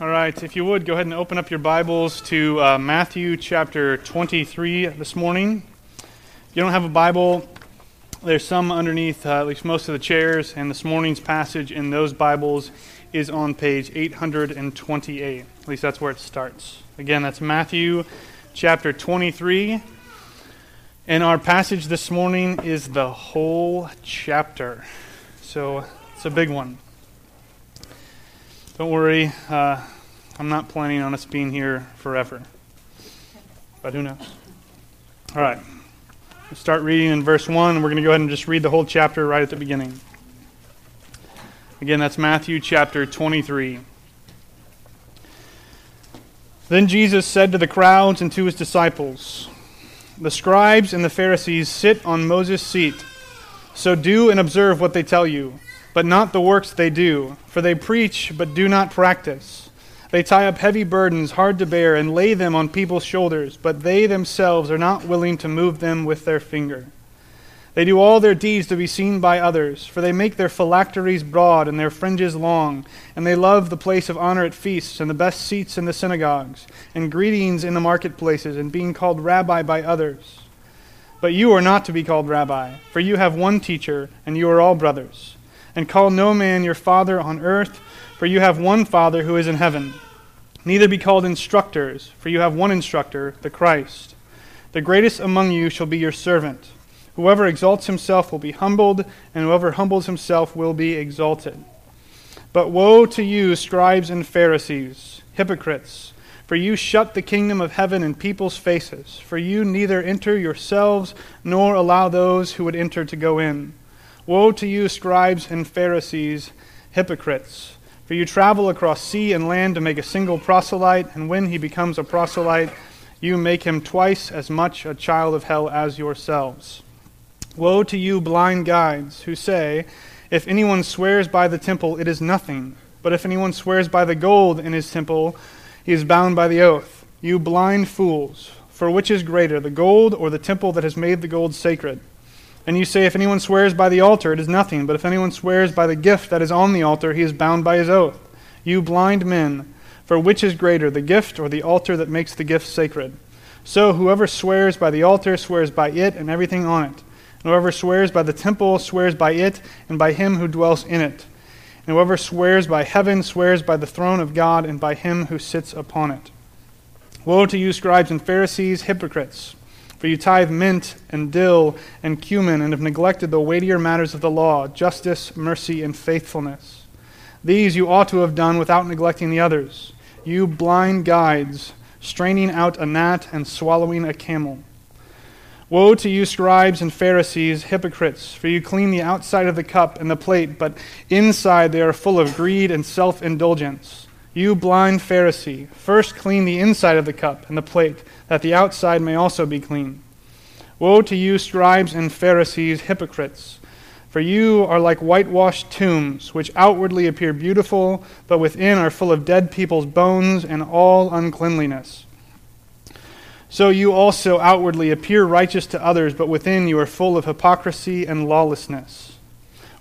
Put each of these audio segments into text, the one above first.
All right, if you would, go ahead and open up your Bibles to uh, Matthew chapter 23 this morning. If you don't have a Bible, there's some underneath uh, at least most of the chairs, and this morning's passage in those Bibles is on page 828. At least that's where it starts. Again, that's Matthew chapter 23. And our passage this morning is the whole chapter. So it's a big one. Don't worry, uh, I'm not planning on us being here forever. But who knows? All right. We'll start reading in verse 1. We're going to go ahead and just read the whole chapter right at the beginning. Again, that's Matthew chapter 23. Then Jesus said to the crowds and to his disciples, The scribes and the Pharisees sit on Moses' seat. So do and observe what they tell you but not the works they do, for they preach, but do not practice. They tie up heavy burdens, hard to bear, and lay them on people's shoulders, but they themselves are not willing to move them with their finger. They do all their deeds to be seen by others, for they make their phylacteries broad and their fringes long, and they love the place of honor at feasts and the best seats in the synagogues, and greetings in the marketplaces, and being called rabbi by others. But you are not to be called rabbi, for you have one teacher, and you are all brothers. And call no man your father on earth, for you have one Father who is in heaven. Neither be called instructors, for you have one instructor, the Christ. The greatest among you shall be your servant. Whoever exalts himself will be humbled, and whoever humbles himself will be exalted. But woe to you, scribes and Pharisees, hypocrites! For you shut the kingdom of heaven in people's faces. For you neither enter yourselves, nor allow those who would enter to go in. Woe to you, scribes and Pharisees, hypocrites! For you travel across sea and land to make a single proselyte, and when he becomes a proselyte, you make him twice as much a child of hell as yourselves. Woe to you, blind guides, who say, If anyone swears by the temple, it is nothing. But if anyone swears by the gold in his temple, he is bound by the oath. You blind fools! For which is greater, the gold or the temple that has made the gold sacred? And you say, If anyone swears by the altar, it is nothing. But if anyone swears by the gift that is on the altar, he is bound by his oath. You blind men, for which is greater, the gift or the altar that makes the gift sacred? So whoever swears by the altar swears by it and everything on it. And whoever swears by the temple swears by it and by him who dwells in it. And whoever swears by heaven swears by the throne of God and by him who sits upon it. Woe to you, scribes and Pharisees, hypocrites! For you tithe mint and dill and cumin, and have neglected the weightier matters of the law justice, mercy, and faithfulness. These you ought to have done without neglecting the others. You blind guides, straining out a gnat and swallowing a camel. Woe to you, scribes and Pharisees, hypocrites, for you clean the outside of the cup and the plate, but inside they are full of greed and self indulgence. You blind Pharisee, first clean the inside of the cup and the plate that the outside may also be clean. Woe to you, scribes and Pharisees, hypocrites! For you are like whitewashed tombs, which outwardly appear beautiful, but within are full of dead people's bones and all uncleanliness. So you also outwardly appear righteous to others, but within you are full of hypocrisy and lawlessness.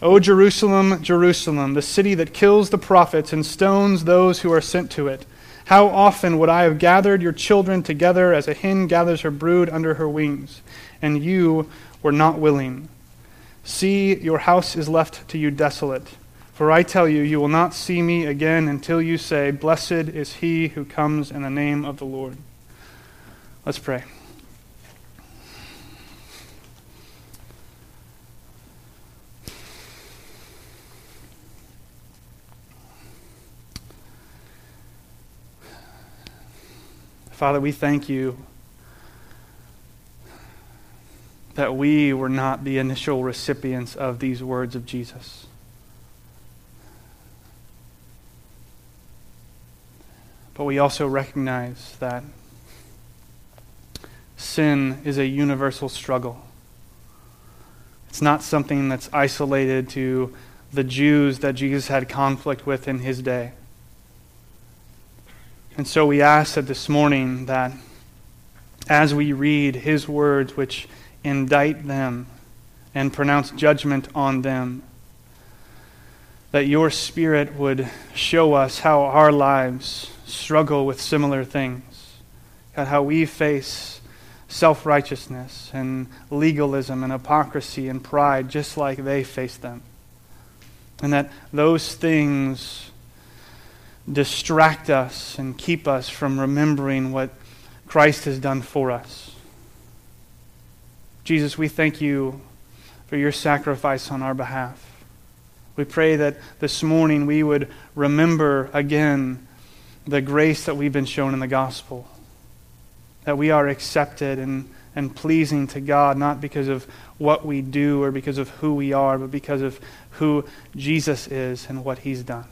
O Jerusalem, Jerusalem, the city that kills the prophets and stones those who are sent to it. How often would I have gathered your children together as a hen gathers her brood under her wings, and you were not willing. See, your house is left to you desolate. For I tell you, you will not see me again until you say, Blessed is he who comes in the name of the Lord. Let's pray. Father, we thank you that we were not the initial recipients of these words of Jesus. But we also recognize that sin is a universal struggle. It's not something that's isolated to the Jews that Jesus had conflict with in his day. And so we ask that this morning that as we read his words which indict them and pronounce judgment on them, that your Spirit would show us how our lives struggle with similar things. God, how we face self righteousness and legalism and hypocrisy and pride just like they face them. And that those things distract us and keep us from remembering what Christ has done for us. Jesus, we thank you for your sacrifice on our behalf. We pray that this morning we would remember again the grace that we've been shown in the gospel. That we are accepted and, and pleasing to God, not because of what we do or because of who we are, but because of who Jesus is and what he's done.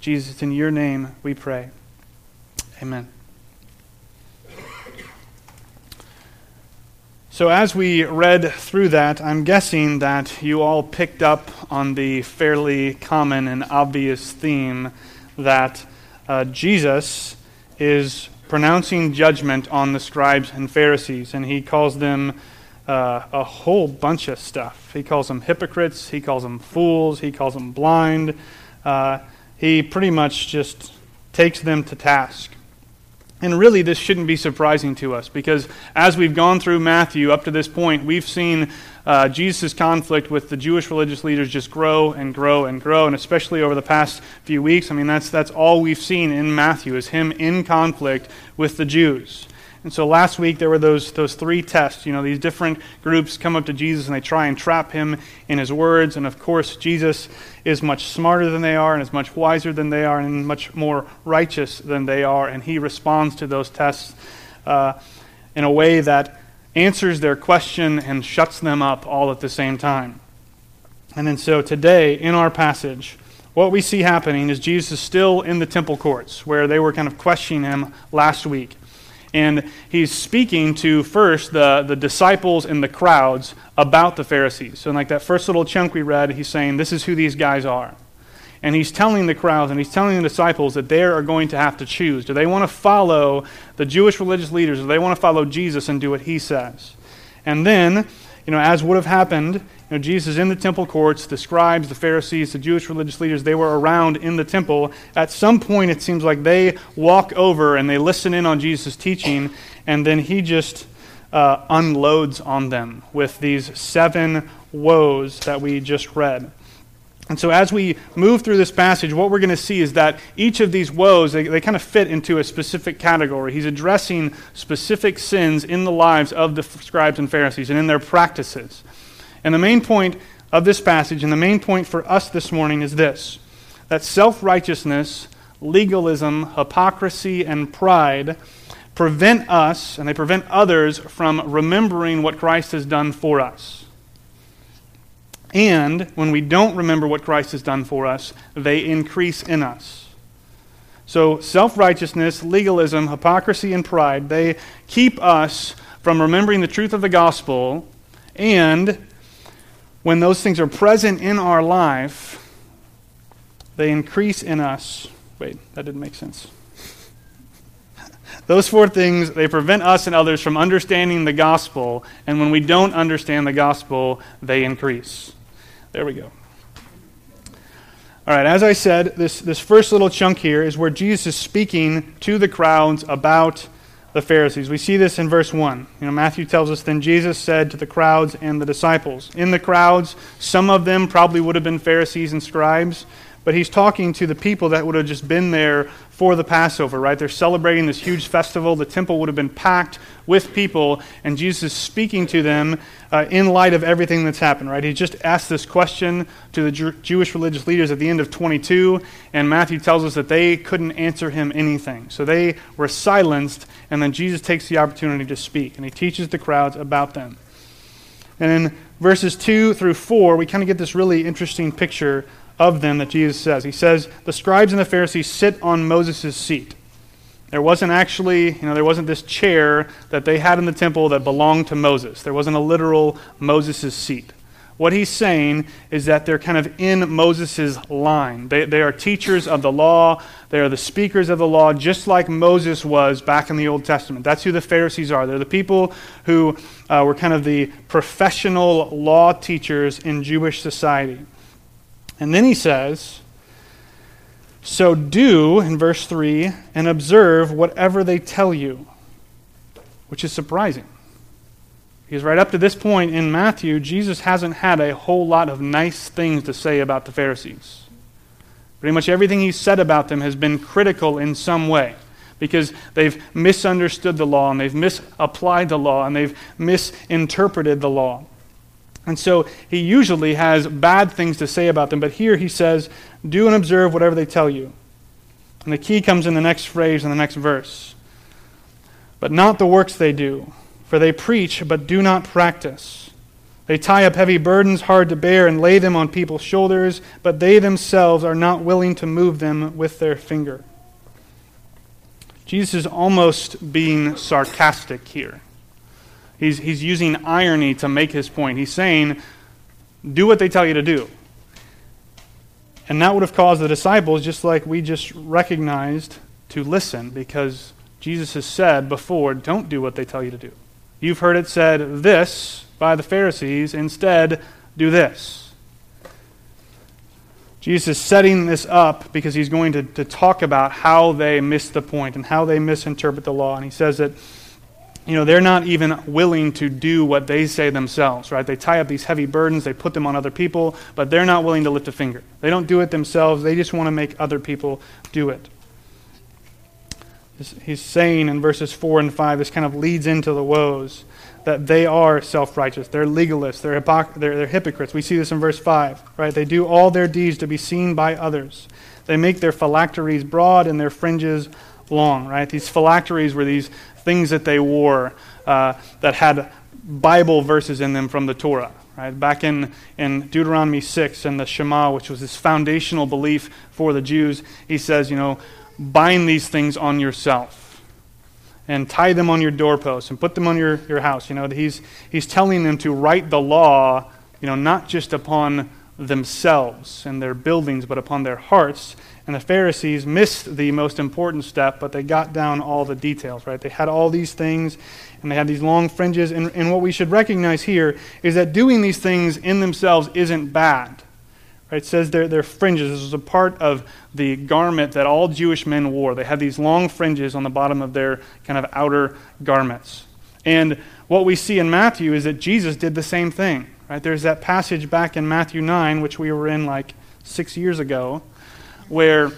Jesus, in your name we pray. Amen. So, as we read through that, I'm guessing that you all picked up on the fairly common and obvious theme that uh, Jesus is pronouncing judgment on the scribes and Pharisees, and he calls them uh, a whole bunch of stuff. He calls them hypocrites, he calls them fools, he calls them blind. Uh, he pretty much just takes them to task. And really, this shouldn't be surprising to us because as we've gone through Matthew up to this point, we've seen uh, Jesus' conflict with the Jewish religious leaders just grow and grow and grow. And especially over the past few weeks, I mean, that's, that's all we've seen in Matthew is him in conflict with the Jews. And so last week there were those, those three tests. You know, these different groups come up to Jesus and they try and trap him in his words. And of course, Jesus is much smarter than they are and is much wiser than they are and much more righteous than they are. And he responds to those tests uh, in a way that answers their question and shuts them up all at the same time. And then so today in our passage, what we see happening is Jesus is still in the temple courts where they were kind of questioning him last week. And he's speaking to first the, the disciples and the crowds about the Pharisees. So, in like that first little chunk we read, he's saying, This is who these guys are. And he's telling the crowds and he's telling the disciples that they are going to have to choose. Do they want to follow the Jewish religious leaders or do they want to follow Jesus and do what he says? And then, you know, as would have happened you know, Jesus in the temple courts, the scribes, the Pharisees, the Jewish religious leaders, they were around in the temple. At some point, it seems like they walk over and they listen in on Jesus' teaching, and then he just uh, unloads on them with these seven woes that we just read. And so, as we move through this passage, what we're going to see is that each of these woes, they, they kind of fit into a specific category. He's addressing specific sins in the lives of the scribes and Pharisees and in their practices. And the main point of this passage, and the main point for us this morning, is this that self righteousness, legalism, hypocrisy, and pride prevent us, and they prevent others from remembering what Christ has done for us. And when we don't remember what Christ has done for us, they increase in us. So, self righteousness, legalism, hypocrisy, and pride, they keep us from remembering the truth of the gospel and when those things are present in our life, they increase in us. Wait, that didn't make sense. Those four things, they prevent us and others from understanding the gospel, and when we don't understand the gospel, they increase. There we go. All right, as I said, this, this first little chunk here is where Jesus is speaking to the crowds about the Pharisees. We see this in verse 1. You know, Matthew tells us, Then Jesus said to the crowds and the disciples. In the crowds, some of them probably would have been Pharisees and scribes, but he's talking to the people that would have just been there for the Passover, right? They're celebrating this huge festival. The temple would have been packed with people, and Jesus is speaking to them uh, in light of everything that's happened, right? He just asked this question to the Jew- Jewish religious leaders at the end of 22, and Matthew tells us that they couldn't answer him anything. So they were silenced, and then Jesus takes the opportunity to speak, and he teaches the crowds about them. And in verses 2 through 4, we kind of get this really interesting picture of them that Jesus says. He says, The scribes and the Pharisees sit on Moses' seat. There wasn't actually, you know, there wasn't this chair that they had in the temple that belonged to Moses. There wasn't a literal Moses' seat. What he's saying is that they're kind of in Moses' line. They, they are teachers of the law, they are the speakers of the law, just like Moses was back in the Old Testament. That's who the Pharisees are. They're the people who uh, were kind of the professional law teachers in Jewish society. And then he says, So do, in verse 3, and observe whatever they tell you, which is surprising. Because right up to this point in Matthew, Jesus hasn't had a whole lot of nice things to say about the Pharisees. Pretty much everything he's said about them has been critical in some way because they've misunderstood the law and they've misapplied the law and they've misinterpreted the law. And so he usually has bad things to say about them, but here he says, Do and observe whatever they tell you. And the key comes in the next phrase in the next verse. But not the works they do, for they preach but do not practice. They tie up heavy burdens hard to bear and lay them on people's shoulders, but they themselves are not willing to move them with their finger. Jesus is almost being sarcastic here. He's, he's using irony to make his point. He's saying, do what they tell you to do. And that would have caused the disciples, just like we just recognized, to listen because Jesus has said before, don't do what they tell you to do. You've heard it said this by the Pharisees, instead, do this. Jesus is setting this up because he's going to, to talk about how they miss the point and how they misinterpret the law. And he says that you know, they're not even willing to do what they say themselves, right? They tie up these heavy burdens, they put them on other people, but they're not willing to lift a finger. They don't do it themselves, they just want to make other people do it. He's saying in verses 4 and 5, this kind of leads into the woes, that they are self righteous. They're legalists. They're, they're, they're hypocrites. We see this in verse 5, right? They do all their deeds to be seen by others. They make their phylacteries broad and their fringes long, right? These phylacteries were these things that they wore uh, that had Bible verses in them from the Torah. Right? Back in, in Deuteronomy 6 and the Shema, which was this foundational belief for the Jews, he says, you know, bind these things on yourself and tie them on your doorposts and put them on your, your house. You know, he's, he's telling them to write the law, you know, not just upon themselves and their buildings, but upon their hearts and the Pharisees missed the most important step, but they got down all the details, right? They had all these things, and they had these long fringes. And, and what we should recognize here is that doing these things in themselves isn't bad. Right? It says they're, they're fringes. This was a part of the garment that all Jewish men wore. They had these long fringes on the bottom of their kind of outer garments. And what we see in Matthew is that Jesus did the same thing. Right? There's that passage back in Matthew 9, which we were in like six years ago, where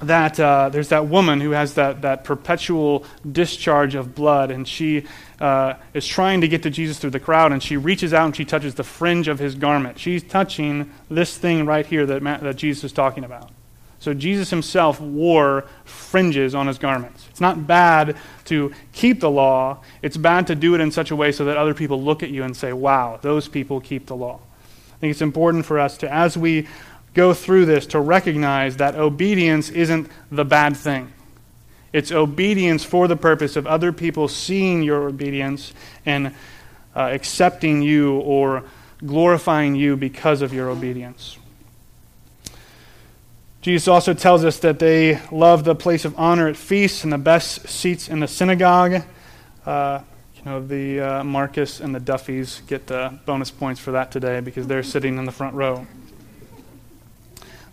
that uh, there's that woman who has that, that perpetual discharge of blood, and she uh, is trying to get to Jesus through the crowd, and she reaches out and she touches the fringe of his garment. She's touching this thing right here that, that Jesus is talking about. So Jesus himself wore fringes on his garments. It's not bad to keep the law, it's bad to do it in such a way so that other people look at you and say, wow, those people keep the law. I think it's important for us to, as we go through this to recognize that obedience isn't the bad thing. It's obedience for the purpose of other people seeing your obedience and uh, accepting you or glorifying you because of your obedience. Jesus also tells us that they love the place of honor at feasts and the best seats in the synagogue. Uh, you know, the uh, Marcus and the Duffys get the bonus points for that today because they're sitting in the front row.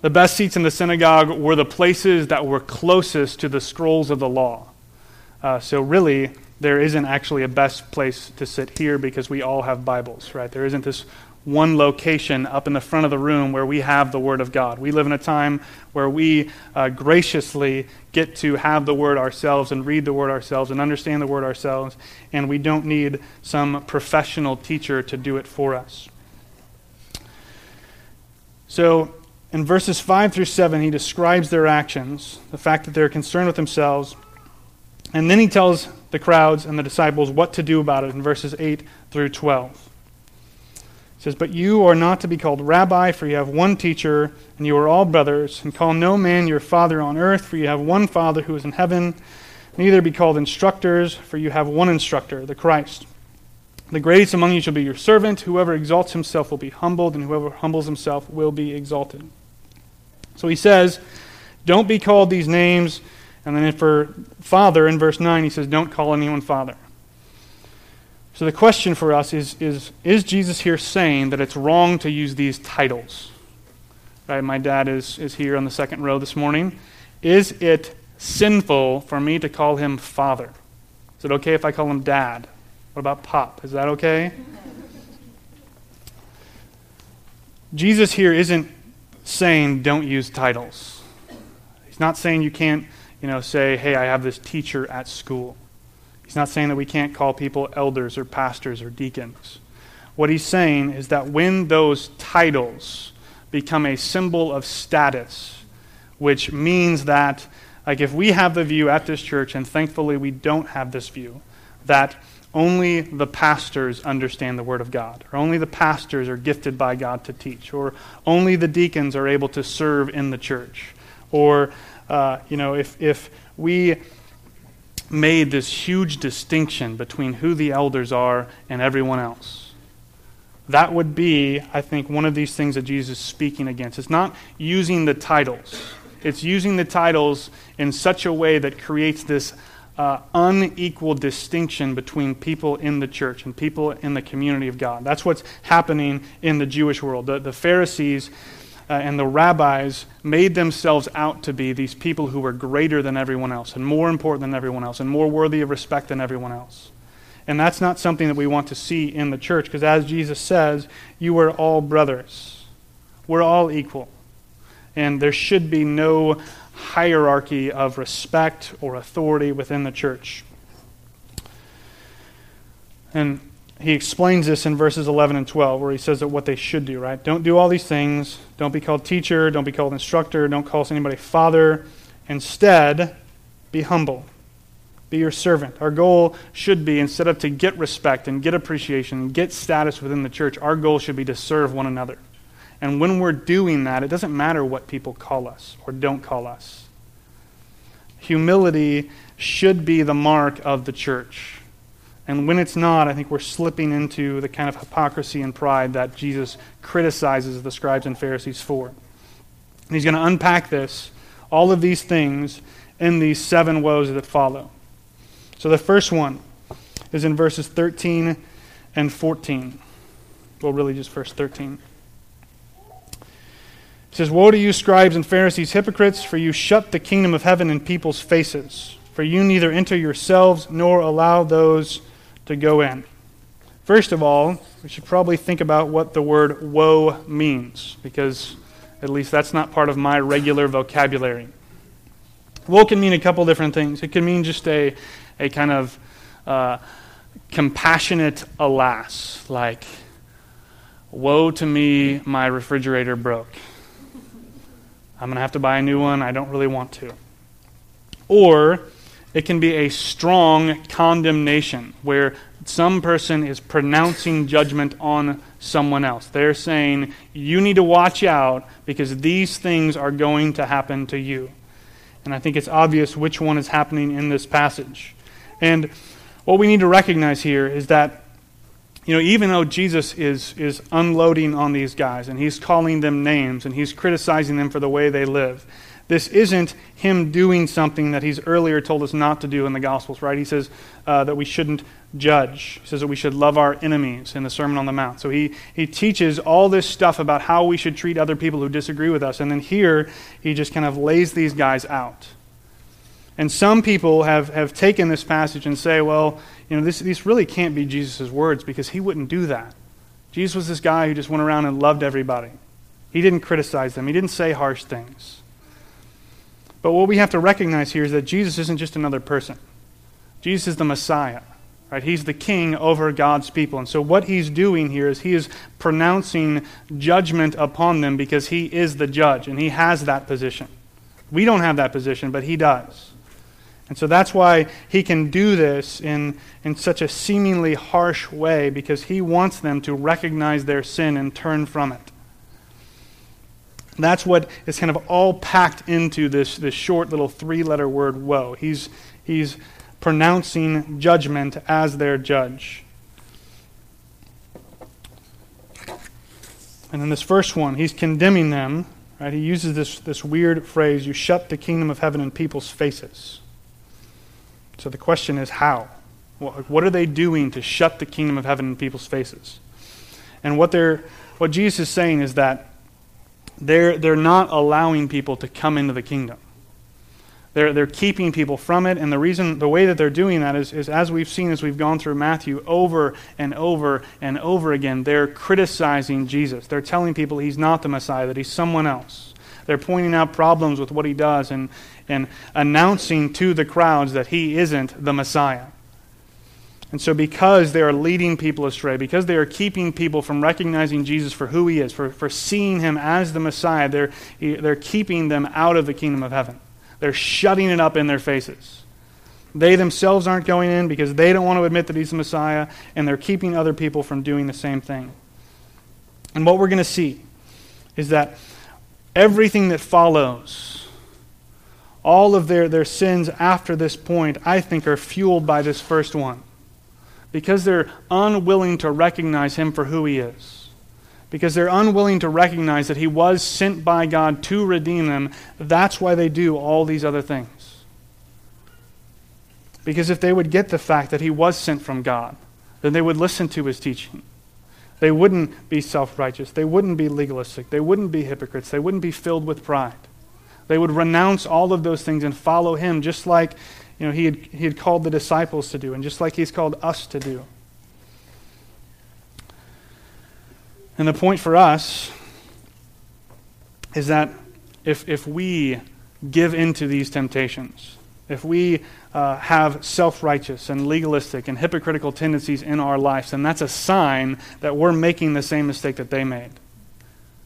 The best seats in the synagogue were the places that were closest to the scrolls of the law. Uh, so, really, there isn't actually a best place to sit here because we all have Bibles, right? There isn't this one location up in the front of the room where we have the Word of God. We live in a time where we uh, graciously get to have the Word ourselves and read the Word ourselves and understand the Word ourselves, and we don't need some professional teacher to do it for us. So, in verses 5 through 7, he describes their actions, the fact that they're concerned with themselves, and then he tells the crowds and the disciples what to do about it in verses 8 through 12. It says, But you are not to be called rabbi, for you have one teacher, and you are all brothers. And call no man your father on earth, for you have one Father who is in heaven. Neither be called instructors, for you have one instructor, the Christ. The greatest among you shall be your servant. Whoever exalts himself will be humbled, and whoever humbles himself will be exalted. So he says, Don't be called these names. And then for father, in verse 9, he says, Don't call anyone father. So the question for us is, is Is Jesus here saying that it's wrong to use these titles? Right? My dad is, is here on the second row this morning. Is it sinful for me to call him father? Is it okay if I call him dad? What about pop? Is that okay? Jesus here isn't saying don't use titles. He's not saying you can't, you know, say, hey, I have this teacher at school. He's not saying that we can't call people elders or pastors or deacons. What he's saying is that when those titles become a symbol of status, which means that, like, if we have the view at this church, and thankfully we don't have this view, that only the pastors understand the Word of God, or only the pastors are gifted by God to teach, or only the deacons are able to serve in the church, or, uh, you know, if, if we made this huge distinction between who the elders are and everyone else. That would be, I think, one of these things that Jesus is speaking against. It's not using the titles, it's using the titles in such a way that creates this uh, unequal distinction between people in the church and people in the community of God. That's what's happening in the Jewish world. The, the Pharisees uh, and the rabbis made themselves out to be these people who were greater than everyone else and more important than everyone else and more worthy of respect than everyone else. And that's not something that we want to see in the church because, as Jesus says, you are all brothers. We're all equal. And there should be no hierarchy of respect or authority within the church. And he explains this in verses 11 and 12, where he says that what they should do, right? Don't do all these things. Don't be called teacher. Don't be called instructor. Don't call anybody father. Instead, be humble. Be your servant. Our goal should be, instead of to get respect and get appreciation and get status within the church, our goal should be to serve one another. And when we're doing that, it doesn't matter what people call us or don't call us. Humility should be the mark of the church. And when it's not, I think we're slipping into the kind of hypocrisy and pride that Jesus criticizes the scribes and Pharisees for. And he's going to unpack this, all of these things, in these seven woes that follow. So the first one is in verses 13 and 14. Well, really just verse 13. It says, Woe to you, scribes and Pharisees, hypocrites, for you shut the kingdom of heaven in people's faces. For you neither enter yourselves nor allow those to go in. First of all, we should probably think about what the word woe means, because at least that's not part of my regular vocabulary. Woe can mean a couple different things. It can mean just a, a kind of uh, compassionate alas, like, woe to me, my refrigerator broke. I'm going to have to buy a new one. I don't really want to. Or it can be a strong condemnation where some person is pronouncing judgment on someone else. They're saying, You need to watch out because these things are going to happen to you. And I think it's obvious which one is happening in this passage. And what we need to recognize here is that, you know, even though Jesus is, is unloading on these guys and he's calling them names and he's criticizing them for the way they live, this isn't him doing something that he's earlier told us not to do in the Gospels, right? He says uh, that we shouldn't judge. He says that we should love our enemies in the Sermon on the Mount. So he, he teaches all this stuff about how we should treat other people who disagree with us. And then here, he just kind of lays these guys out. And some people have, have taken this passage and say, well, you know, this, this really can't be Jesus' words because he wouldn't do that. Jesus was this guy who just went around and loved everybody. He didn't criticize them, he didn't say harsh things. But what we have to recognize here is that Jesus isn't just another person. Jesus is the Messiah. Right? He's the king over God's people. And so what he's doing here is he is pronouncing judgment upon them because he is the judge and he has that position. We don't have that position, but he does. And so that's why he can do this in, in such a seemingly harsh way because he wants them to recognize their sin and turn from it. That's what is kind of all packed into this, this short little three letter word, woe. He's, he's pronouncing judgment as their judge. And in this first one, he's condemning them. Right? He uses this, this weird phrase you shut the kingdom of heaven in people's faces. So the question is how? What are they doing to shut the kingdom of heaven in people's faces? And what, they're, what Jesus is saying is that they're, they're not allowing people to come into the kingdom. They're, they're keeping people from it. And the reason, the way that they're doing that is, is, as we've seen as we've gone through Matthew over and over and over again, they're criticizing Jesus. They're telling people he's not the Messiah, that he's someone else. They're pointing out problems with what he does and, and announcing to the crowds that he isn't the Messiah. And so, because they are leading people astray, because they are keeping people from recognizing Jesus for who he is, for, for seeing him as the Messiah, they're, they're keeping them out of the kingdom of heaven. They're shutting it up in their faces. They themselves aren't going in because they don't want to admit that he's the Messiah, and they're keeping other people from doing the same thing. And what we're going to see is that everything that follows, all of their, their sins after this point, I think, are fueled by this first one. Because they're unwilling to recognize him for who he is because they're unwilling to recognize that he was sent by God to redeem them. That's why they do all these other things. Because if they would get the fact that he was sent from God, then they would listen to his teaching. They wouldn't be self righteous. They wouldn't be legalistic. They wouldn't be hypocrites. They wouldn't be filled with pride. They would renounce all of those things and follow him just like you know, he, had, he had called the disciples to do and just like he's called us to do. And the point for us is that if, if we give into these temptations, if we uh, have self righteous and legalistic and hypocritical tendencies in our lives, then that's a sign that we're making the same mistake that they made.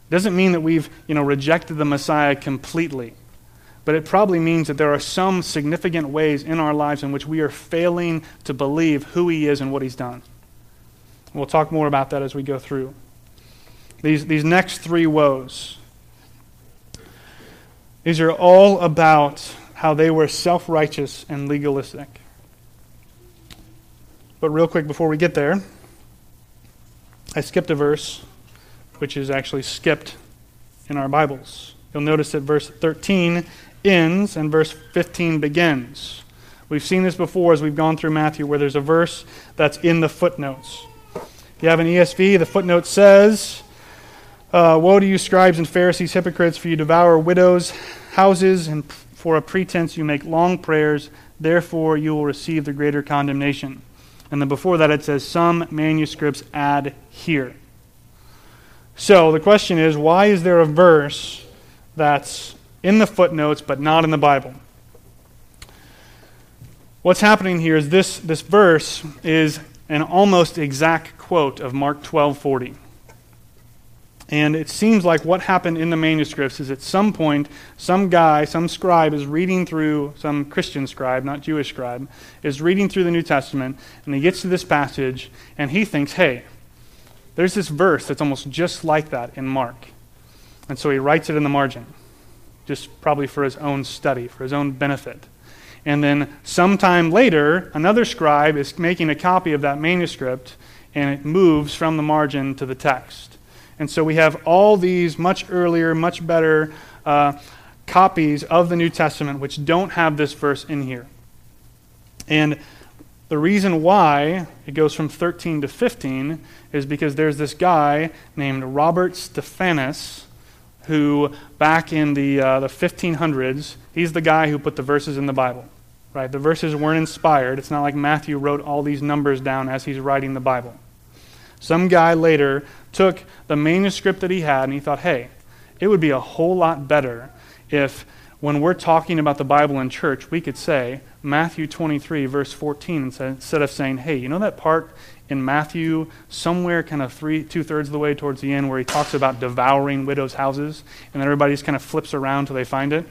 Doesn't mean that we've you know, rejected the Messiah completely, but it probably means that there are some significant ways in our lives in which we are failing to believe who He is and what He's done. We'll talk more about that as we go through. These, these next three woes. These are all about how they were self righteous and legalistic. But, real quick before we get there, I skipped a verse which is actually skipped in our Bibles. You'll notice that verse 13 ends and verse 15 begins. We've seen this before as we've gone through Matthew, where there's a verse that's in the footnotes. If you have an ESV, the footnote says, uh, Woe to you, scribes and Pharisees, hypocrites, for you devour widows' houses, and for a pretense you make long prayers. Therefore, you will receive the greater condemnation. And then before that, it says, Some manuscripts add here. So the question is, why is there a verse that's in the footnotes but not in the Bible? What's happening here is this, this verse is an almost exact quote of Mark 12:40. And it seems like what happened in the manuscripts is at some point, some guy, some scribe is reading through, some Christian scribe, not Jewish scribe, is reading through the New Testament, and he gets to this passage, and he thinks, hey, there's this verse that's almost just like that in Mark. And so he writes it in the margin, just probably for his own study, for his own benefit. And then sometime later, another scribe is making a copy of that manuscript, and it moves from the margin to the text. And so we have all these much earlier, much better uh, copies of the New Testament which don't have this verse in here. And the reason why it goes from 13 to 15 is because there's this guy named Robert Stephanus who, back in the, uh, the 1500s, he's the guy who put the verses in the Bible. Right? The verses weren't inspired. It's not like Matthew wrote all these numbers down as he's writing the Bible. Some guy later took the manuscript that he had and he thought, hey, it would be a whole lot better if when we're talking about the Bible in church, we could say Matthew 23, verse 14, instead of saying, hey, you know that part in Matthew, somewhere kind of three, two thirds of the way towards the end, where he talks about devouring widows' houses, and then everybody just kind of flips around till they find it?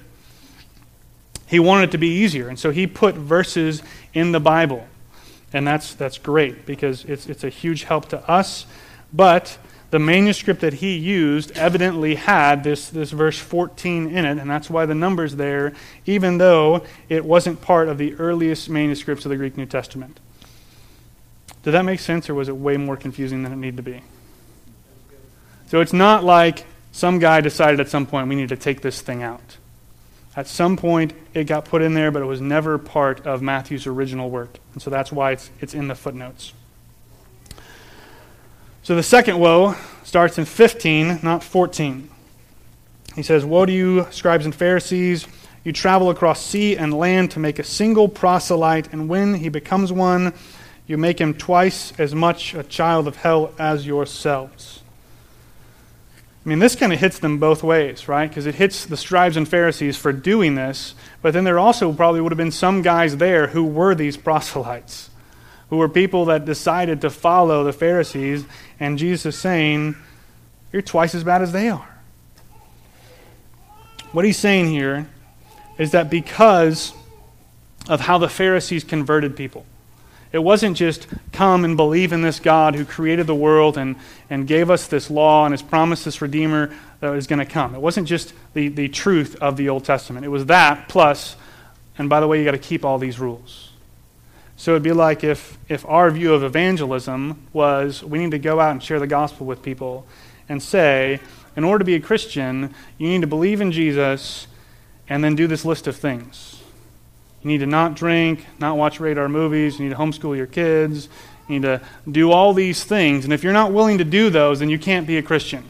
He wanted it to be easier, and so he put verses in the Bible. And that's, that's great because it's, it's a huge help to us. But the manuscript that he used evidently had this, this verse 14 in it, and that's why the number's there, even though it wasn't part of the earliest manuscripts of the Greek New Testament. Did that make sense, or was it way more confusing than it needed to be? So it's not like some guy decided at some point we need to take this thing out. At some point, it got put in there, but it was never part of Matthew's original work. And so that's why it's, it's in the footnotes. So the second woe starts in 15, not 14. He says, Woe to you, scribes and Pharisees! You travel across sea and land to make a single proselyte, and when he becomes one, you make him twice as much a child of hell as yourselves. I mean, this kind of hits them both ways, right? Because it hits the scribes and Pharisees for doing this, but then there also probably would have been some guys there who were these proselytes, who were people that decided to follow the Pharisees, and Jesus is saying, You're twice as bad as they are. What he's saying here is that because of how the Pharisees converted people, it wasn't just come and believe in this God who created the world and, and gave us this law and has promised this Redeemer that is going to come. It wasn't just the, the truth of the Old Testament. It was that plus, and by the way, you got to keep all these rules. So it'd be like if, if our view of evangelism was we need to go out and share the gospel with people and say, in order to be a Christian, you need to believe in Jesus and then do this list of things. You need to not drink, not watch radar movies. You need to homeschool your kids. You need to do all these things. And if you're not willing to do those, then you can't be a Christian,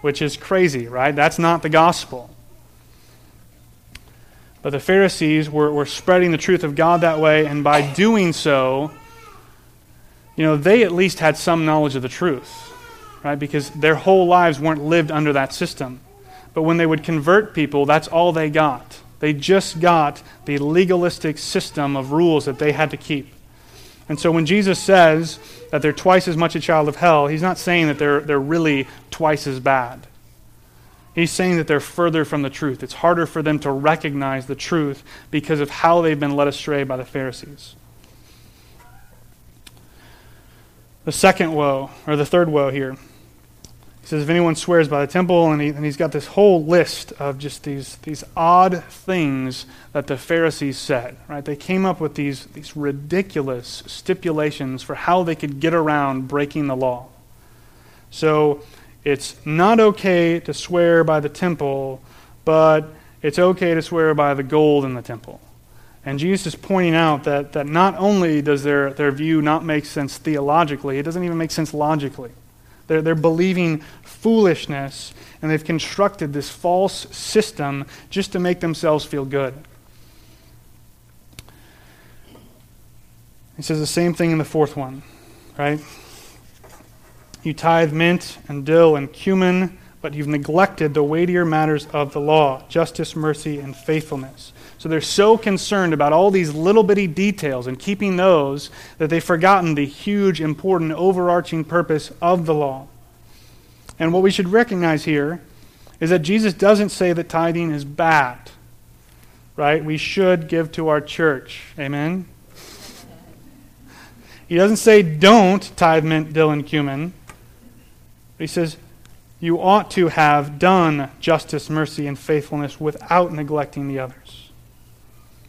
which is crazy, right? That's not the gospel. But the Pharisees were, were spreading the truth of God that way, and by doing so, you know, they at least had some knowledge of the truth, right? Because their whole lives weren't lived under that system. But when they would convert people, that's all they got. They just got the legalistic system of rules that they had to keep. And so when Jesus says that they're twice as much a child of hell, he's not saying that they're, they're really twice as bad. He's saying that they're further from the truth. It's harder for them to recognize the truth because of how they've been led astray by the Pharisees. The second woe, or the third woe here, he says, if anyone swears by the temple, and, he, and he's got this whole list of just these, these odd things that the Pharisees said, right? They came up with these, these ridiculous stipulations for how they could get around breaking the law. So it's not okay to swear by the temple, but it's okay to swear by the gold in the temple. And Jesus is pointing out that, that not only does their, their view not make sense theologically, it doesn't even make sense logically. They're, they're believing foolishness, and they've constructed this false system just to make themselves feel good. He says the same thing in the fourth one, right? You tithe mint and dill and cumin, but you've neglected the weightier matters of the law justice, mercy, and faithfulness. So they're so concerned about all these little bitty details and keeping those that they've forgotten the huge, important, overarching purpose of the law. And what we should recognize here is that Jesus doesn't say that tithing is bad, right? We should give to our church. Amen? He doesn't say don't tithe mint, dill, and cumin. He says you ought to have done justice, mercy, and faithfulness without neglecting the others.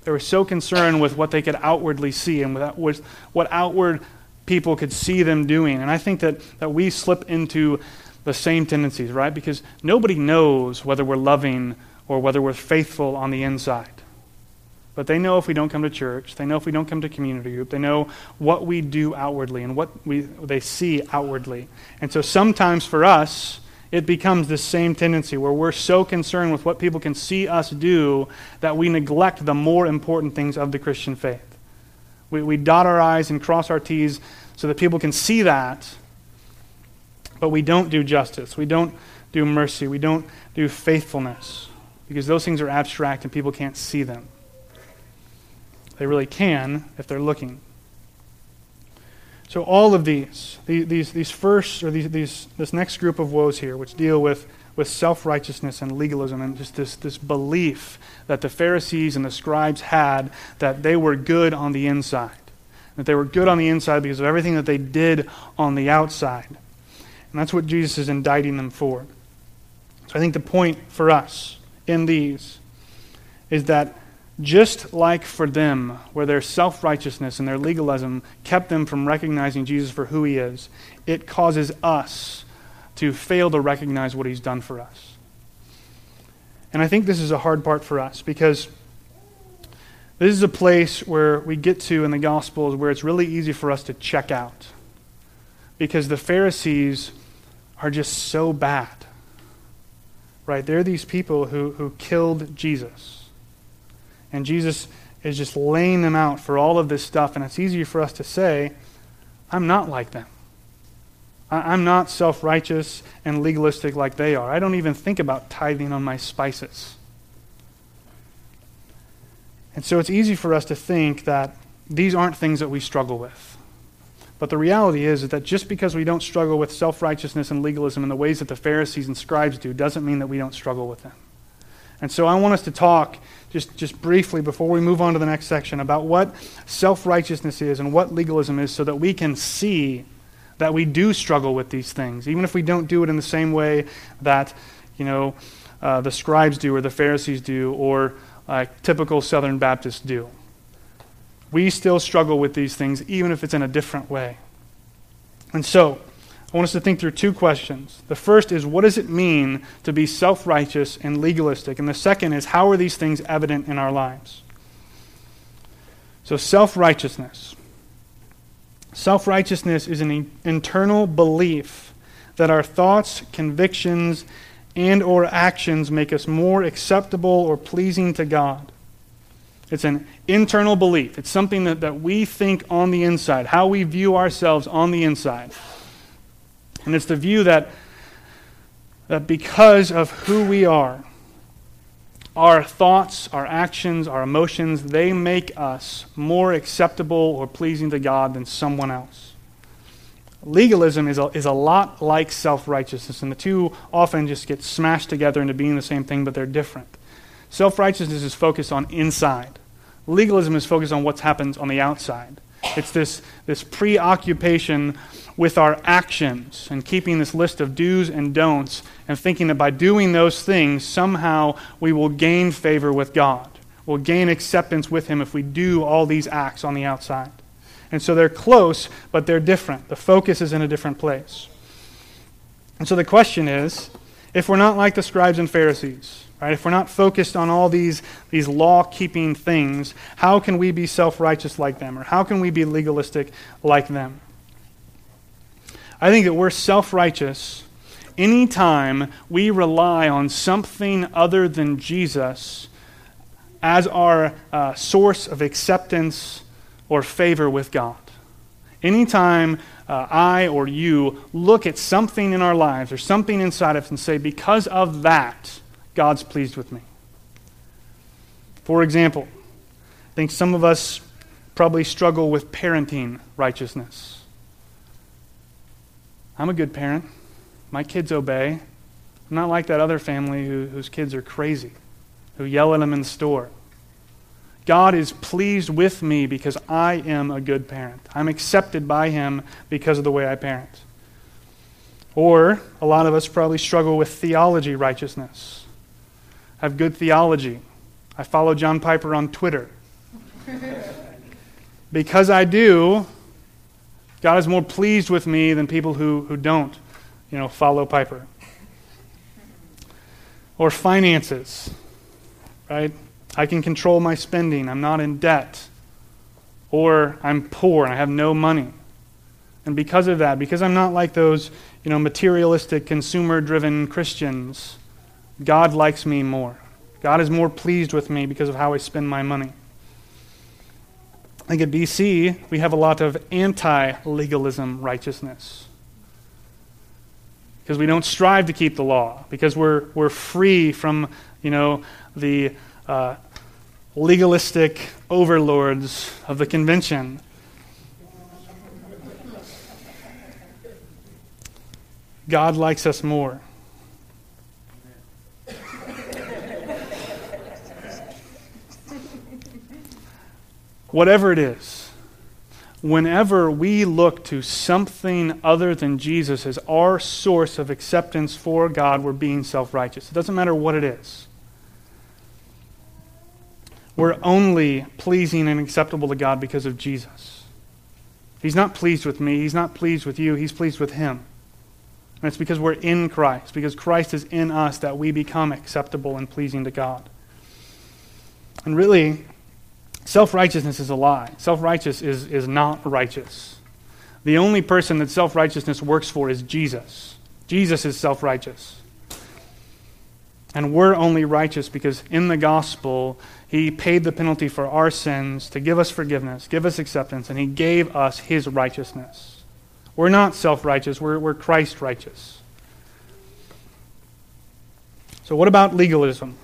They were so concerned with what they could outwardly see and with what outward people could see them doing. And I think that, that we slip into the same tendencies, right? Because nobody knows whether we're loving or whether we're faithful on the inside. But they know if we don't come to church, they know if we don't come to community group, they know what we do outwardly and what we, they see outwardly. And so sometimes for us, it becomes this same tendency where we're so concerned with what people can see us do that we neglect the more important things of the Christian faith. We, we dot our I's and cross our T's so that people can see that, But we don't do justice. We don't do mercy. We don't do faithfulness because those things are abstract and people can't see them. They really can if they're looking. So all of these, these, these first, or these, these, this next group of woes here, which deal with, with self-righteousness and legalism and just this, this belief that the Pharisees and the scribes had that they were good on the inside. That they were good on the inside because of everything that they did on the outside. And that's what Jesus is indicting them for. So I think the point for us in these is that just like for them, where their self righteousness and their legalism kept them from recognizing Jesus for who he is, it causes us to fail to recognize what he's done for us. And I think this is a hard part for us because this is a place where we get to in the Gospels where it's really easy for us to check out because the Pharisees are just so bad. Right? They're these people who, who killed Jesus. And Jesus is just laying them out for all of this stuff. And it's easy for us to say, I'm not like them. I'm not self righteous and legalistic like they are. I don't even think about tithing on my spices. And so it's easy for us to think that these aren't things that we struggle with. But the reality is, that just because we don't struggle with self righteousness and legalism in the ways that the Pharisees and scribes do doesn't mean that we don't struggle with them. And so I want us to talk just, just briefly before we move on to the next section about what self righteousness is and what legalism is so that we can see that we do struggle with these things, even if we don't do it in the same way that, you know, uh, the scribes do or the Pharisees do or uh, typical Southern Baptists do. We still struggle with these things, even if it's in a different way. And so, I want us to think through two questions. The first is, what does it mean to be self righteous and legalistic? And the second is, how are these things evident in our lives? So, self righteousness. Self righteousness is an internal belief that our thoughts, convictions, and or actions make us more acceptable or pleasing to God. It's an internal belief. It's something that, that we think on the inside, how we view ourselves on the inside. And it's the view that, that because of who we are, our thoughts, our actions, our emotions, they make us more acceptable or pleasing to God than someone else. Legalism is a, is a lot like self righteousness, and the two often just get smashed together into being the same thing, but they're different. Self righteousness is focused on inside, legalism is focused on what happens on the outside. It's this, this preoccupation with our actions and keeping this list of do's and don'ts and thinking that by doing those things, somehow we will gain favor with God. We'll gain acceptance with Him if we do all these acts on the outside. And so they're close, but they're different. The focus is in a different place. And so the question is if we're not like the scribes and Pharisees, right, if we're not focused on all these, these law keeping things, how can we be self righteous like them? Or how can we be legalistic like them? I think that we're self righteous anytime we rely on something other than Jesus as our uh, source of acceptance or favor with God. Anytime uh, I or you look at something in our lives or something inside of us and say, because of that, God's pleased with me. For example, I think some of us probably struggle with parenting righteousness. I'm a good parent. My kids obey. I'm not like that other family who, whose kids are crazy, who yell at them in the store. God is pleased with me because I am a good parent. I'm accepted by Him because of the way I parent. Or a lot of us probably struggle with theology righteousness. I have good theology. I follow John Piper on Twitter. because I do, God is more pleased with me than people who, who don't, you know, follow Piper. Or finances, right? I can control my spending. I'm not in debt. Or I'm poor and I have no money. And because of that, because I'm not like those, you know, materialistic, consumer-driven Christians, God likes me more. God is more pleased with me because of how I spend my money. I think at BC, we have a lot of anti legalism righteousness. because we don't strive to keep the law, because we're, we're free from, you know, the uh, legalistic overlords of the convention. God likes us more. Whatever it is, whenever we look to something other than Jesus as our source of acceptance for God, we're being self righteous. It doesn't matter what it is. We're only pleasing and acceptable to God because of Jesus. He's not pleased with me, He's not pleased with you, He's pleased with Him. And it's because we're in Christ, because Christ is in us, that we become acceptable and pleasing to God. And really, self righteousness is a lie. Self righteous is, is not righteous. The only person that self righteousness works for is Jesus. Jesus is self righteous. And we're only righteous because in the gospel, he paid the penalty for our sins to give us forgiveness, give us acceptance, and he gave us his righteousness. We're not self righteous, we're, we're Christ righteous. So, what about legalism?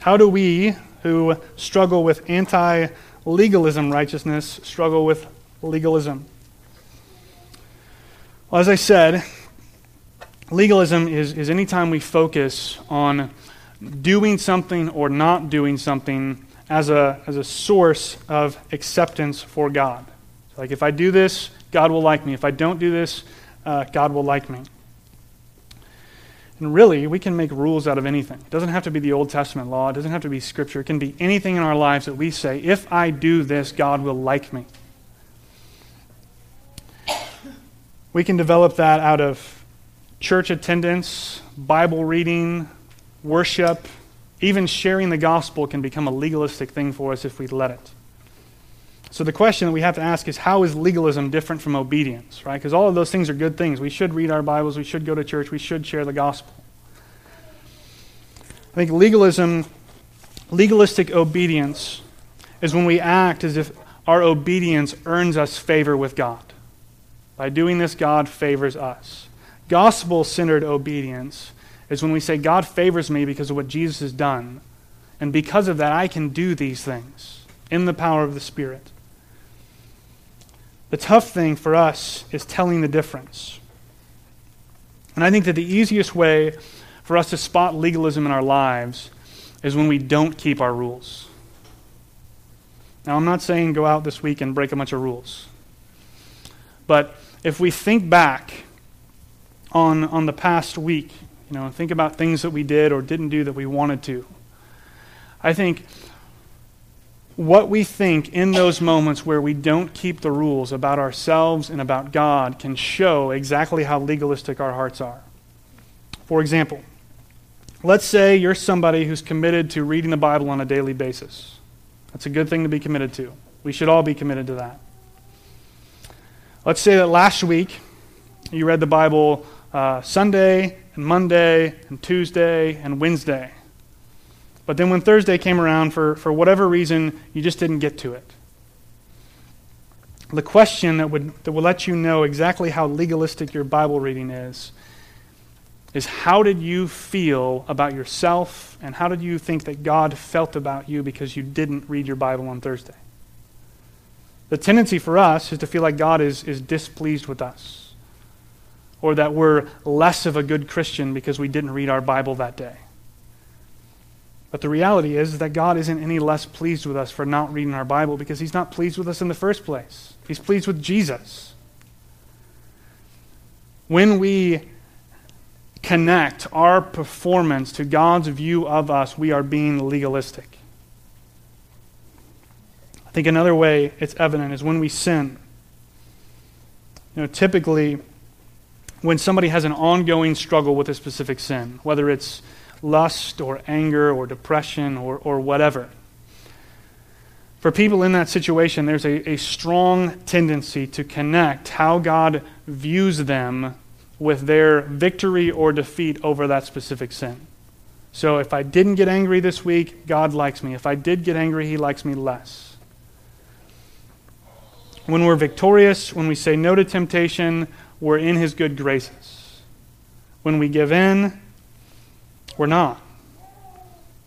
How do we, who struggle with anti legalism righteousness, struggle with legalism? Well, as I said, legalism is, is anytime we focus on doing something or not doing something as a, as a source of acceptance for God. like if I do this, God will like me. If I don't do this, uh, God will like me. And really, we can make rules out of anything. It doesn't have to be the Old Testament law, it doesn't have to be Scripture. It can be anything in our lives that we say, if I do this, God will like me. We can develop that out of church attendance, Bible reading, worship, even sharing the gospel can become a legalistic thing for us if we let it. So the question that we have to ask is how is legalism different from obedience, right? Because all of those things are good things. We should read our Bibles, we should go to church, we should share the gospel. I think legalism, legalistic obedience, is when we act as if our obedience earns us favor with God. By doing this, God favors us. Gospel centered obedience is when we say, God favors me because of what Jesus has done. And because of that, I can do these things in the power of the Spirit. The tough thing for us is telling the difference. And I think that the easiest way for us to spot legalism in our lives is when we don't keep our rules. Now, I'm not saying go out this week and break a bunch of rules. But if we think back on, on the past week, you know, and think about things that we did or didn't do that we wanted to, I think what we think in those moments where we don't keep the rules about ourselves and about God can show exactly how legalistic our hearts are. For example, let's say you're somebody who's committed to reading the Bible on a daily basis. That's a good thing to be committed to. We should all be committed to that. Let's say that last week you read the Bible uh, Sunday and Monday and Tuesday and Wednesday. But then when Thursday came around, for, for whatever reason, you just didn't get to it. The question that would, that will let you know exactly how legalistic your Bible reading is is how did you feel about yourself and how did you think that God felt about you because you didn't read your Bible on Thursday? The tendency for us is to feel like God is, is displeased with us or that we're less of a good Christian because we didn't read our Bible that day. But the reality is that God isn't any less pleased with us for not reading our Bible because He's not pleased with us in the first place. He's pleased with Jesus. When we connect our performance to God's view of us, we are being legalistic. I think another way it's evident is when we sin. You know, typically, when somebody has an ongoing struggle with a specific sin, whether it's lust or anger or depression or, or whatever. For people in that situation, there's a, a strong tendency to connect how God views them with their victory or defeat over that specific sin. So if I didn't get angry this week, God likes me. If I did get angry, He likes me less. When we're victorious, when we say no to temptation, we're in His good graces. When we give in, we're not.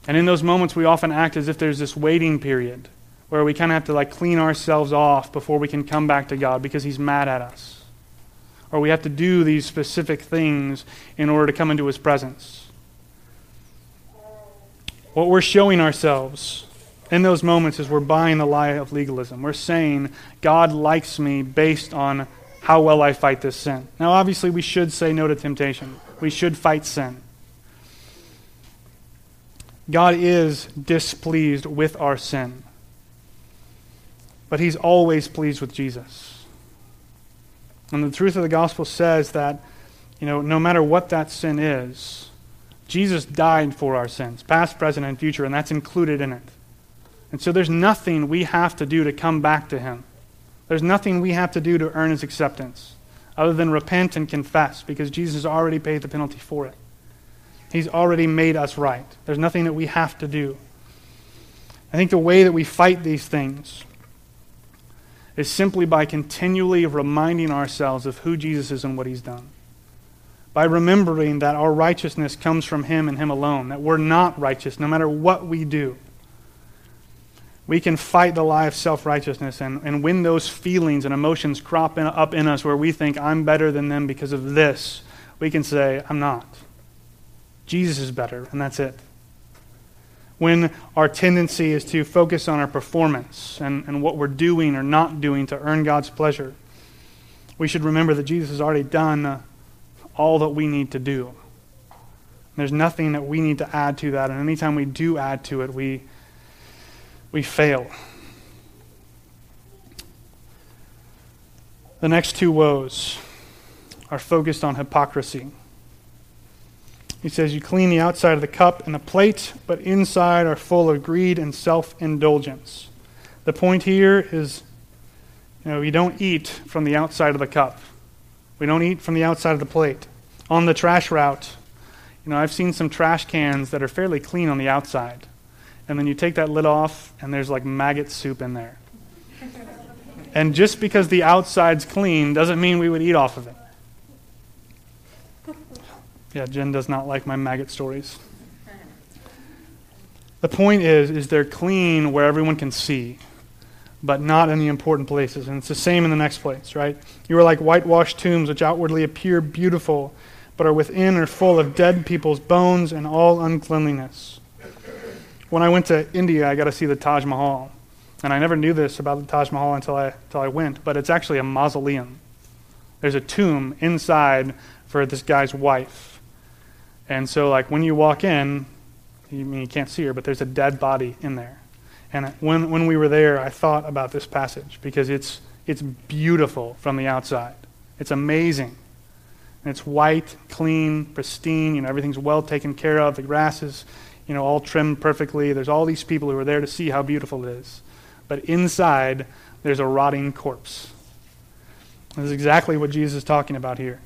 And in those moments, we often act as if there's this waiting period where we kind of have to like clean ourselves off before we can come back to God because He's mad at us. Or we have to do these specific things in order to come into His presence. What we're showing ourselves in those moments is we're buying the lie of legalism. We're saying, God likes me based on how well I fight this sin. Now, obviously, we should say no to temptation, we should fight sin. God is displeased with our sin, but He's always pleased with Jesus. And the truth of the gospel says that, you know, no matter what that sin is, Jesus died for our sins, past, present, and future, and that's included in it. And so there's nothing we have to do to come back to Him. There's nothing we have to do to earn His acceptance other than repent and confess because Jesus already paid the penalty for it. He's already made us right. There's nothing that we have to do. I think the way that we fight these things is simply by continually reminding ourselves of who Jesus is and what he's done. By remembering that our righteousness comes from him and him alone, that we're not righteous no matter what we do. We can fight the lie of self righteousness, and, and when those feelings and emotions crop in, up in us where we think, I'm better than them because of this, we can say, I'm not. Jesus is better, and that's it. When our tendency is to focus on our performance and, and what we're doing or not doing to earn God's pleasure, we should remember that Jesus has already done uh, all that we need to do. There's nothing that we need to add to that, and anytime we do add to it, we, we fail. The next two woes are focused on hypocrisy. He says, You clean the outside of the cup and the plate, but inside are full of greed and self indulgence. The point here is you know, we don't eat from the outside of the cup, we don't eat from the outside of the plate. On the trash route, you know, I've seen some trash cans that are fairly clean on the outside. And then you take that lid off, and there's like maggot soup in there. and just because the outside's clean doesn't mean we would eat off of it. Yeah, Jen does not like my maggot stories. The point is, is they're clean where everyone can see, but not in the important places. And it's the same in the next place, right? You are like whitewashed tombs, which outwardly appear beautiful, but are within are full of dead people's bones and all uncleanliness. When I went to India, I got to see the Taj Mahal. And I never knew this about the Taj Mahal until I, until I went, but it's actually a mausoleum. There's a tomb inside for this guy's wife and so, like, when you walk in, you, mean, you can't see her, but there's a dead body in there. And when, when we were there, I thought about this passage because it's, it's beautiful from the outside. It's amazing. And it's white, clean, pristine. You know, everything's well taken care of. The grass is, you know, all trimmed perfectly. There's all these people who are there to see how beautiful it is. But inside, there's a rotting corpse. This is exactly what Jesus is talking about here.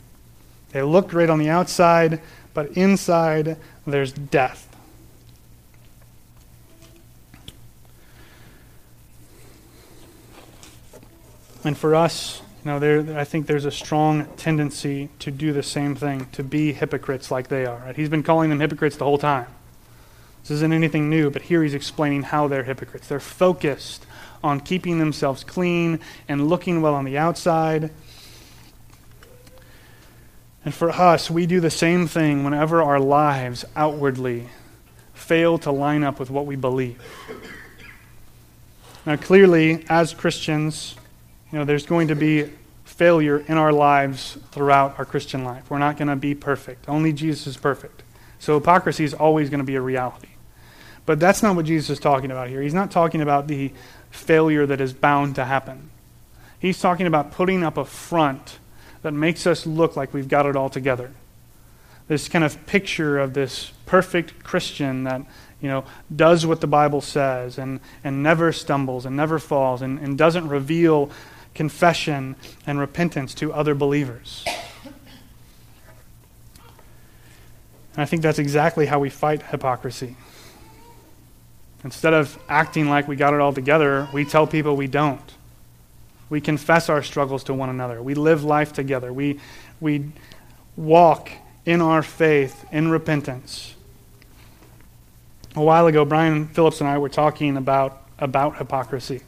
They look great on the outside, but inside there's death. And for us, you know, there, I think there's a strong tendency to do the same thing, to be hypocrites like they are. Right? He's been calling them hypocrites the whole time. This isn't anything new, but here he's explaining how they're hypocrites. They're focused on keeping themselves clean and looking well on the outside and for us, we do the same thing whenever our lives outwardly fail to line up with what we believe. Now, clearly, as Christians, you know, there's going to be failure in our lives throughout our Christian life. We're not going to be perfect. Only Jesus is perfect. So hypocrisy is always going to be a reality. But that's not what Jesus is talking about here. He's not talking about the failure that is bound to happen. He's talking about putting up a front that makes us look like we've got it all together. This kind of picture of this perfect Christian that you know, does what the Bible says and, and never stumbles and never falls and, and doesn't reveal confession and repentance to other believers. And I think that's exactly how we fight hypocrisy. Instead of acting like we got it all together, we tell people we don't. We confess our struggles to one another. We live life together. We, we walk in our faith, in repentance. A while ago, Brian Phillips and I were talking about, about hypocrisy.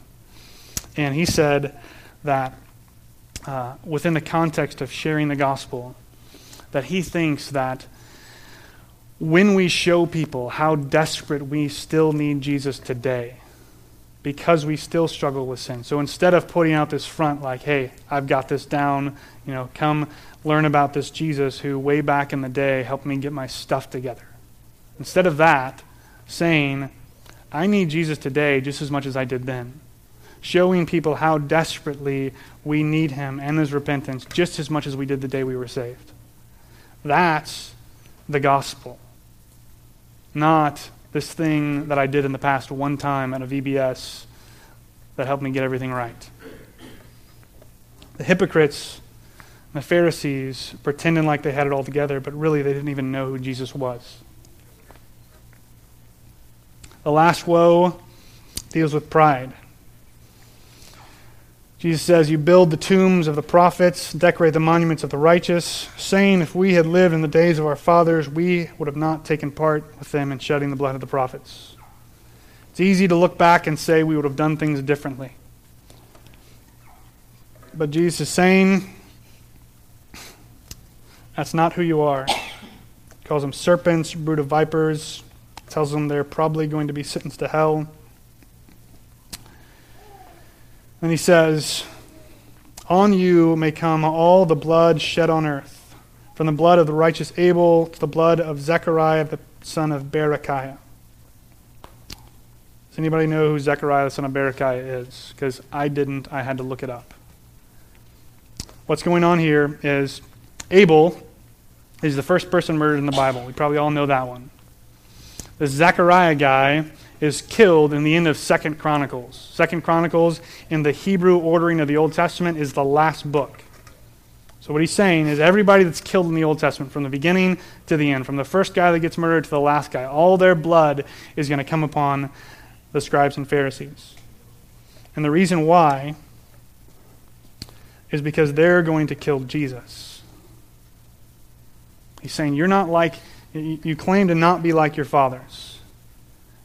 And he said that uh, within the context of sharing the gospel, that he thinks that when we show people how desperate we still need Jesus today, because we still struggle with sin. So instead of putting out this front like, hey, I've got this down, you know, come learn about this Jesus who way back in the day helped me get my stuff together. Instead of that, saying, I need Jesus today just as much as I did then. Showing people how desperately we need him and his repentance just as much as we did the day we were saved. That's the gospel. Not this thing that I did in the past one time at a VBS that helped me get everything right. The hypocrites, and the Pharisees, pretending like they had it all together, but really they didn't even know who Jesus was. The last woe deals with pride. Jesus says, You build the tombs of the prophets, decorate the monuments of the righteous, saying, If we had lived in the days of our fathers, we would have not taken part with them in shedding the blood of the prophets. It's easy to look back and say we would have done things differently. But Jesus is saying, That's not who you are. He calls them serpents, brood of vipers, tells them they're probably going to be sentenced to hell. And he says, On you may come all the blood shed on earth, from the blood of the righteous Abel to the blood of Zechariah the son of Berechiah. Does anybody know who Zechariah the son of Berechiah is? Because I didn't, I had to look it up. What's going on here is Abel is the first person murdered in the Bible. We probably all know that one. The Zechariah guy is killed in the end of Second Chronicles. Second Chronicles in the Hebrew ordering of the Old Testament is the last book. So what he's saying is everybody that's killed in the Old Testament, from the beginning to the end, from the first guy that gets murdered to the last guy, all their blood is going to come upon the scribes and Pharisees. And the reason why is because they're going to kill Jesus. He's saying, You're not like, you claim to not be like your fathers.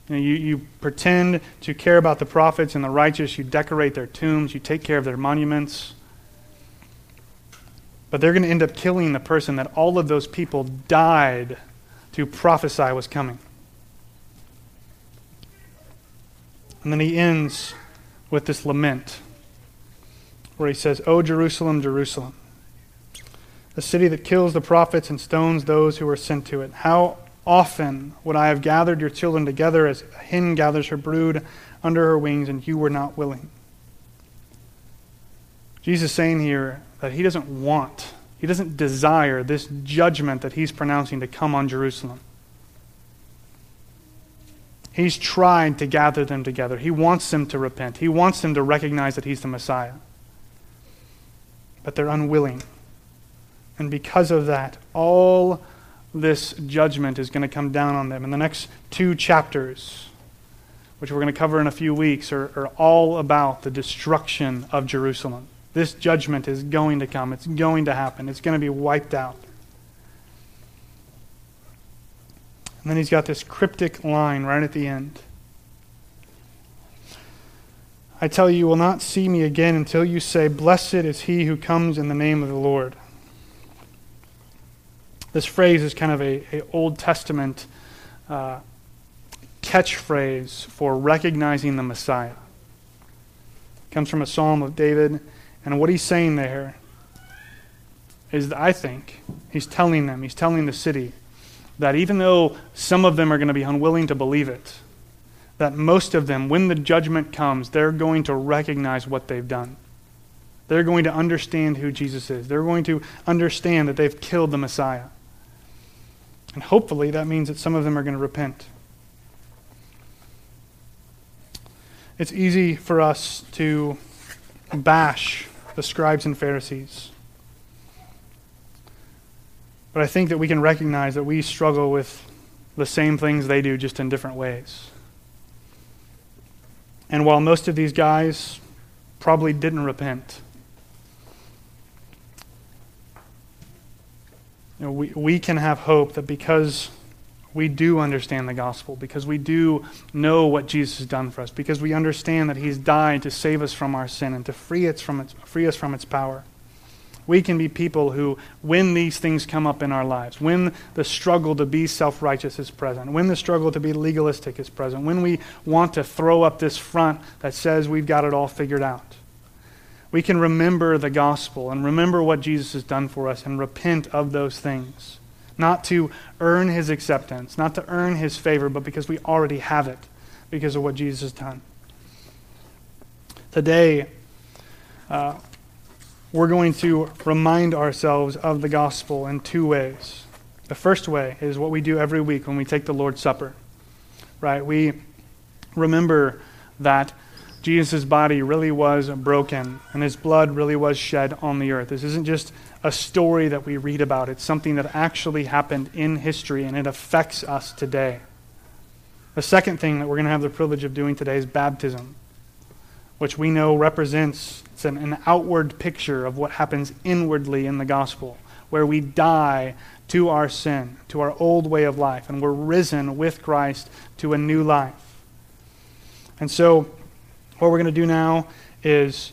You, know, you, you pretend to care about the prophets and the righteous. You decorate their tombs. You take care of their monuments. But they're going to end up killing the person that all of those people died to prophesy was coming. And then he ends with this lament where he says, O Jerusalem, Jerusalem, the city that kills the prophets and stones those who are sent to it. How often would I have gathered your children together as a hen gathers her brood under her wings, and you were not willing. Jesus is saying here that he doesn't want, he doesn't desire this judgment that he's pronouncing to come on Jerusalem. He's tried to gather them together. He wants them to repent. He wants them to recognize that he's the Messiah. But they're unwilling. And because of that, all this judgment is going to come down on them. And the next two chapters, which we're going to cover in a few weeks, are, are all about the destruction of Jerusalem. This judgment is going to come, it's going to happen, it's going to be wiped out. And then he's got this cryptic line right at the end. I tell you, you will not see me again until you say, Blessed is he who comes in the name of the Lord. This phrase is kind of a, a Old Testament uh, catchphrase for recognizing the Messiah. It comes from a psalm of David, and what he's saying there is, that I think, he's telling them, he's telling the city, that even though some of them are going to be unwilling to believe it, that most of them, when the judgment comes, they're going to recognize what they've done. They're going to understand who Jesus is. They're going to understand that they've killed the Messiah. And hopefully that means that some of them are going to repent. It's easy for us to bash the scribes and Pharisees. But I think that we can recognize that we struggle with the same things they do, just in different ways. And while most of these guys probably didn't repent, you know, we, we can have hope that because we do understand the gospel, because we do know what Jesus has done for us, because we understand that he's died to save us from our sin and to free, from its, free us from its power. We can be people who, when these things come up in our lives, when the struggle to be self righteous is present, when the struggle to be legalistic is present, when we want to throw up this front that says we've got it all figured out, we can remember the gospel and remember what Jesus has done for us and repent of those things. Not to earn his acceptance, not to earn his favor, but because we already have it because of what Jesus has done. Today, uh, we're going to remind ourselves of the gospel in two ways. The first way is what we do every week when we take the Lord's Supper. Right? We remember that Jesus' body really was broken and his blood really was shed on the earth. This isn't just a story that we read about, it's something that actually happened in history and it affects us today. The second thing that we're going to have the privilege of doing today is baptism, which we know represents it's an, an outward picture of what happens inwardly in the gospel, where we die to our sin, to our old way of life, and we're risen with Christ to a new life. And so, what we're going to do now is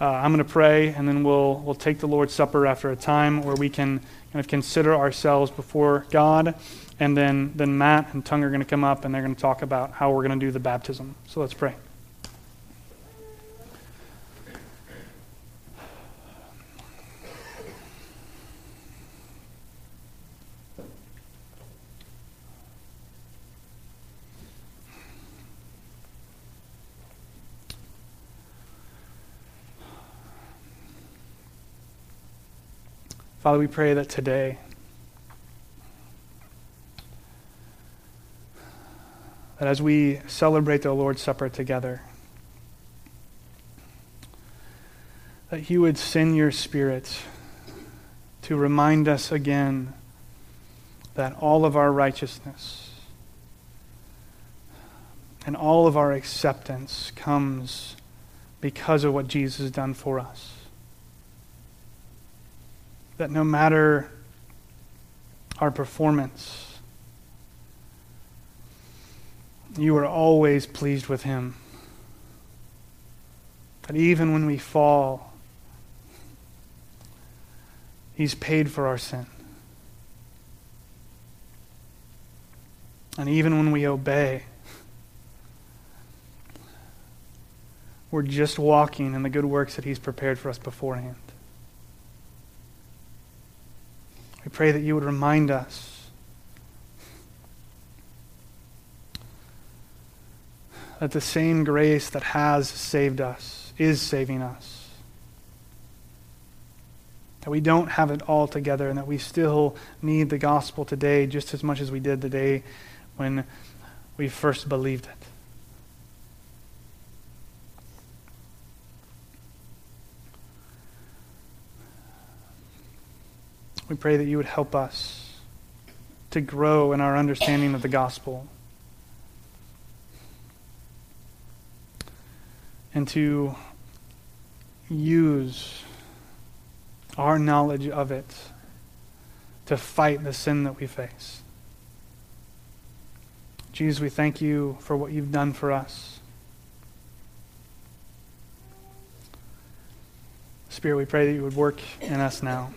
uh, I'm going to pray, and then we'll, we'll take the Lord's Supper after a time where we can kind of consider ourselves before God. And then, then Matt and Tung are going to come up, and they're going to talk about how we're going to do the baptism. So let's pray. Father, we pray that today, that as we celebrate the Lord's Supper together, that you would send your Spirit to remind us again that all of our righteousness and all of our acceptance comes because of what Jesus has done for us that no matter our performance, you are always pleased with Him. That even when we fall, He's paid for our sin. And even when we obey, we're just walking in the good works that He's prepared for us beforehand. We pray that you would remind us that the same grace that has saved us is saving us. That we don't have it all together and that we still need the gospel today just as much as we did the day when we first believed it. We pray that you would help us to grow in our understanding of the gospel and to use our knowledge of it to fight the sin that we face. Jesus, we thank you for what you've done for us. Spirit, we pray that you would work in us now.